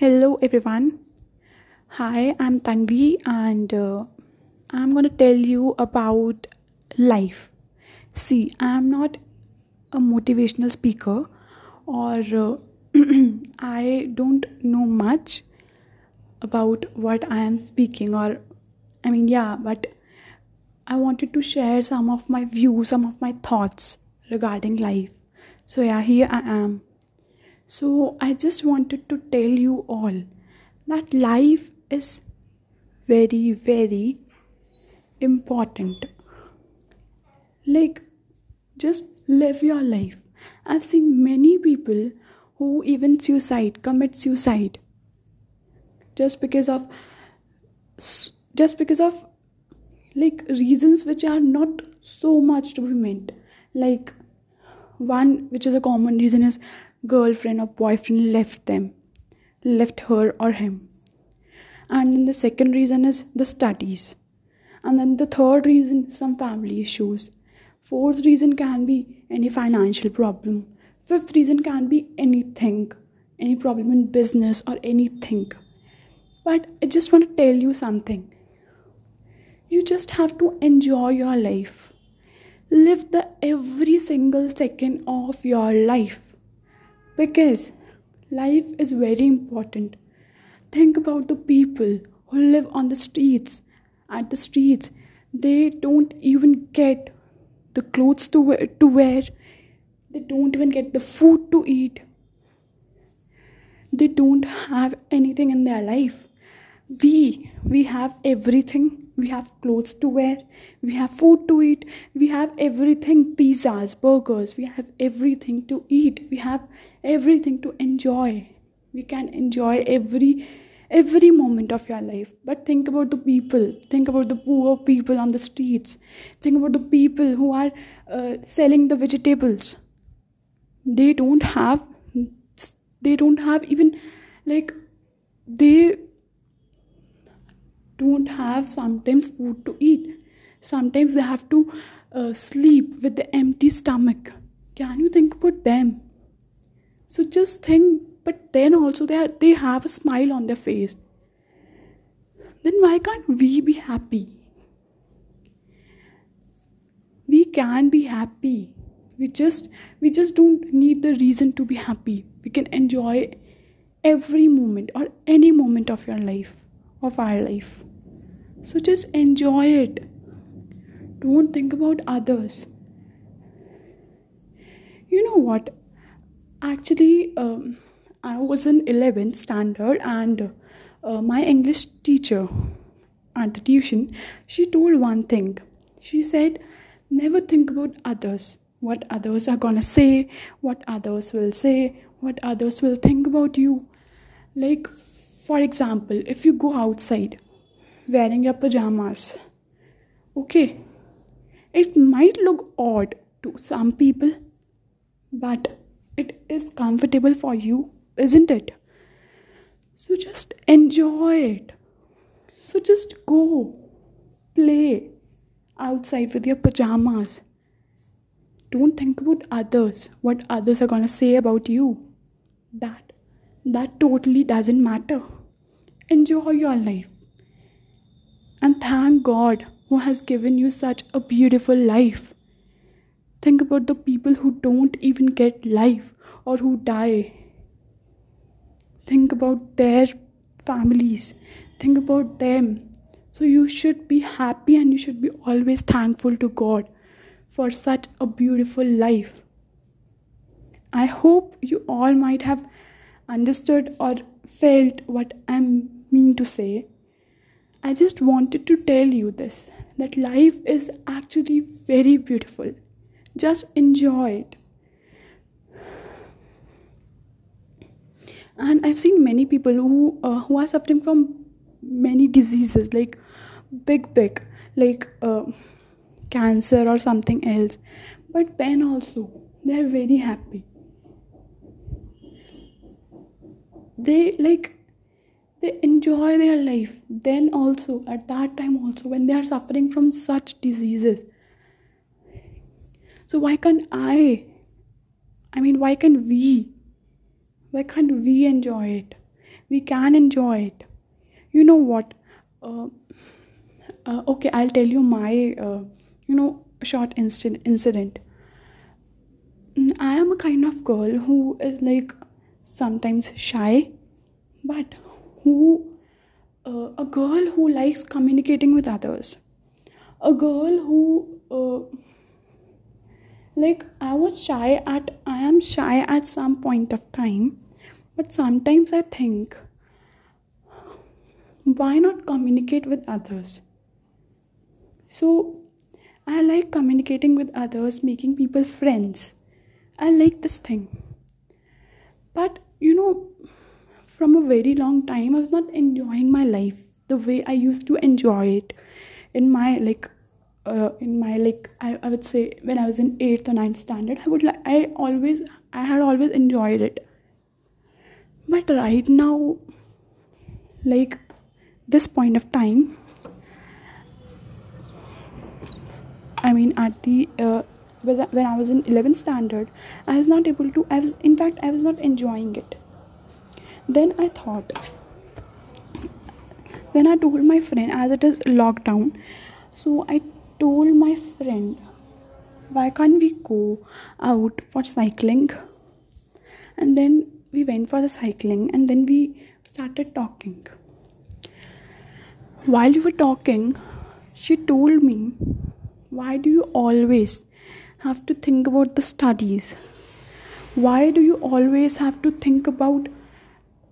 Hello everyone. Hi, I'm Tanvi and uh, I'm going to tell you about life. See, I'm not a motivational speaker or uh, I don't know much about what I am speaking or I mean, yeah, but I wanted to share some of my views, some of my thoughts regarding life. So, yeah, here I am. So, I just wanted to tell you all that life is very, very important. Like, just live your life. I've seen many people who even suicide, commit suicide just because of just because of like reasons which are not so much to be meant like one which is a common reason is girlfriend or boyfriend left them left her or him. And then the second reason is the studies. And then the third reason some family issues. Fourth reason can be any financial problem. Fifth reason can be anything any problem in business or anything. But i just want to tell you something. You just have to enjoy your life. Live the every single second of your life because life is very important. Think about the people who live on the streets. At the streets, they don't even get the clothes to wear, to wear. They don't even get the food to eat. They don't have anything in their life. We we have everything we have clothes to wear we have food to eat we have everything pizzas burgers we have everything to eat we have everything to enjoy. We can enjoy every every moment of your life. But think about the people. Think about the poor people on the streets. Think about the people who are uh, selling the vegetables. They don't have they don't have even like they don't have sometimes food to eat. Sometimes they have to uh, sleep with the empty stomach. Can you think about them so just think but then also they, are, they have a smile on their face then why can't we be happy we can be happy we just we just don't need the reason to be happy we can enjoy every moment or any moment of your life of our life so just enjoy it. Don't think about others. You know what? Actually, um, I was in 11th standard, and uh, my English teacher at the tuition she told one thing. She said, Never think about others, what others are gonna say, what others will say, what others will think about you. Like, for example, if you go outside wearing your pajamas. Okay, it might look odd to some people, but is comfortable for you, isn't it? So just enjoy it. So just go play outside with your pajamas. Don't think about others, what others are gonna say about you. That that totally doesn't matter. Enjoy your life. And thank God who has given you such a beautiful life. Think about the people who don't even get life or who die. Think about their families. Think about them. So you should be happy and you should be always thankful to God for such a beautiful life. I hope you all might have understood or felt what I mean to say. I just wanted to tell you this that life is actually very beautiful. Just enjoy it. And I've seen many people who uh, who are suffering from many diseases like big big like uh, cancer or something else, but then also they are very happy. They like they enjoy their life then also at that time also when they are suffering from such diseases so why can't i? I mean why can't we? Why can't we enjoy it? We can enjoy it. You know what? Uh, uh, okay i'll tell you my uh, you know short instant incident. Mm, i am a kind of girl who is like sometimes shy but who uh, a girl who likes communicating with others. A girl who uh, like i was shy at i am shy at some point of time but sometimes i think why not communicate with others? So i like communicating with others making people friends. I like this thing. But you know from a very long time i was not enjoying my life the way i used to enjoy it in my like uh, in my like I, I would say when i was in 8th or 9th standard i would like i always i had always enjoyed it. But right now like this point of time i mean at the uh, when i was in 11th standard i was not able to i was in fact i was not enjoying it. Then i thought then i told my friend as it is lockdown so i told my friend why can't we go out for cycling? And then we went for the cycling and then we started talking. While we were talking she told me why do you always have to think about the studies? Why do you always have to think about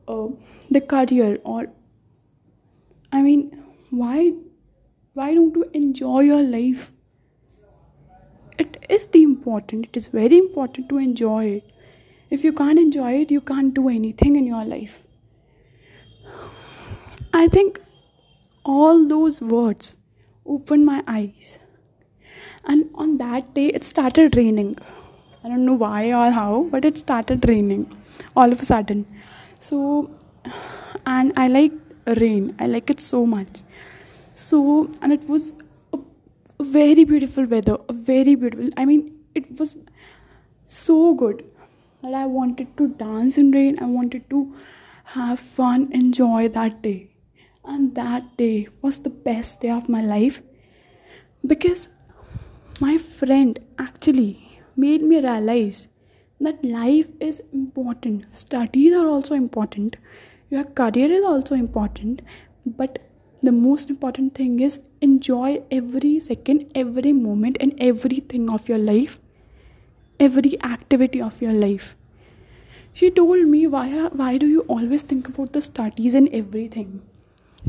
uh, the career or i mean why why don't you enjoy your life? It is the important it is very important to enjoy it. If you can't enjoy it you can't do anything in your life. I think all those words opened my eyes. And on that day it started raining. I don't know why or how but it started raining all of a sudden. So and i like rain. I like it so much so and it was a, a very beautiful weather a very beautiful i mean it was so good that i wanted to dance in rain i wanted to have fun enjoy that day. And that day was the best day of my life because my friend actually made me realize that life is important. Studies are also important. Your career is also important. But the most important thing is enjoy every second every moment and everything of your life. Every activity of your life. She told me why why do you always think about the studies and everything?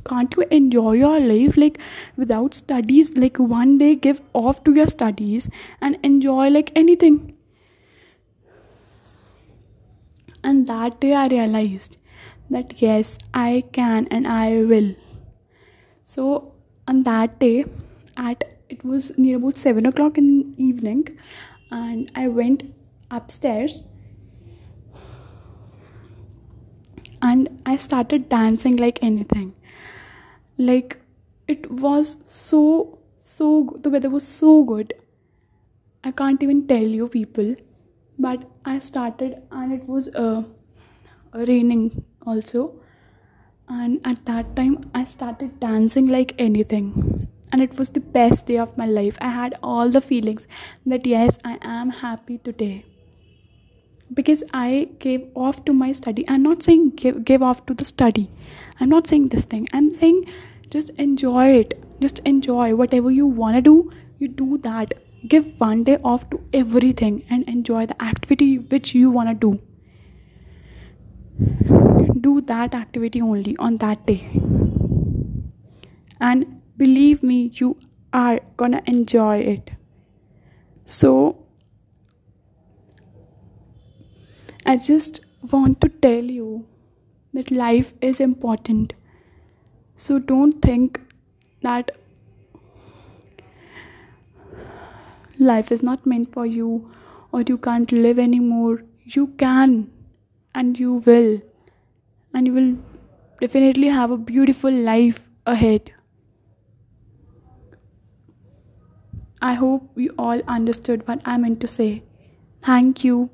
Can't you enjoy your life like without studies? Like one day give off to your studies and enjoy like anything. And that day i realized that yes i can and i will so on that day at it was near about seven o'clock in the evening and I went upstairs and I started dancing like anything. Like it was so so the weather was so good. I can't even tell you people, but I started and it was uh, raining also and at that time i started dancing like anything. And it was the best day of my life. I had all the feelings that yes i am happy today. Because i gave off to my study. I'm not saying give, give off to the study. I'm not saying this thing. I'm saying just enjoy it. Just enjoy. Whatever you want to do you do that. Give one day off to everything and enjoy the activity which you want to do do that activity only on that day. And believe me you are gonna enjoy it. So i just want to tell you that life is important. So don't think that life is not meant for you or you can't live anymore. You can and you will and you will definitely have a beautiful life ahead. I hope you all understood what I meant to say. Thank you.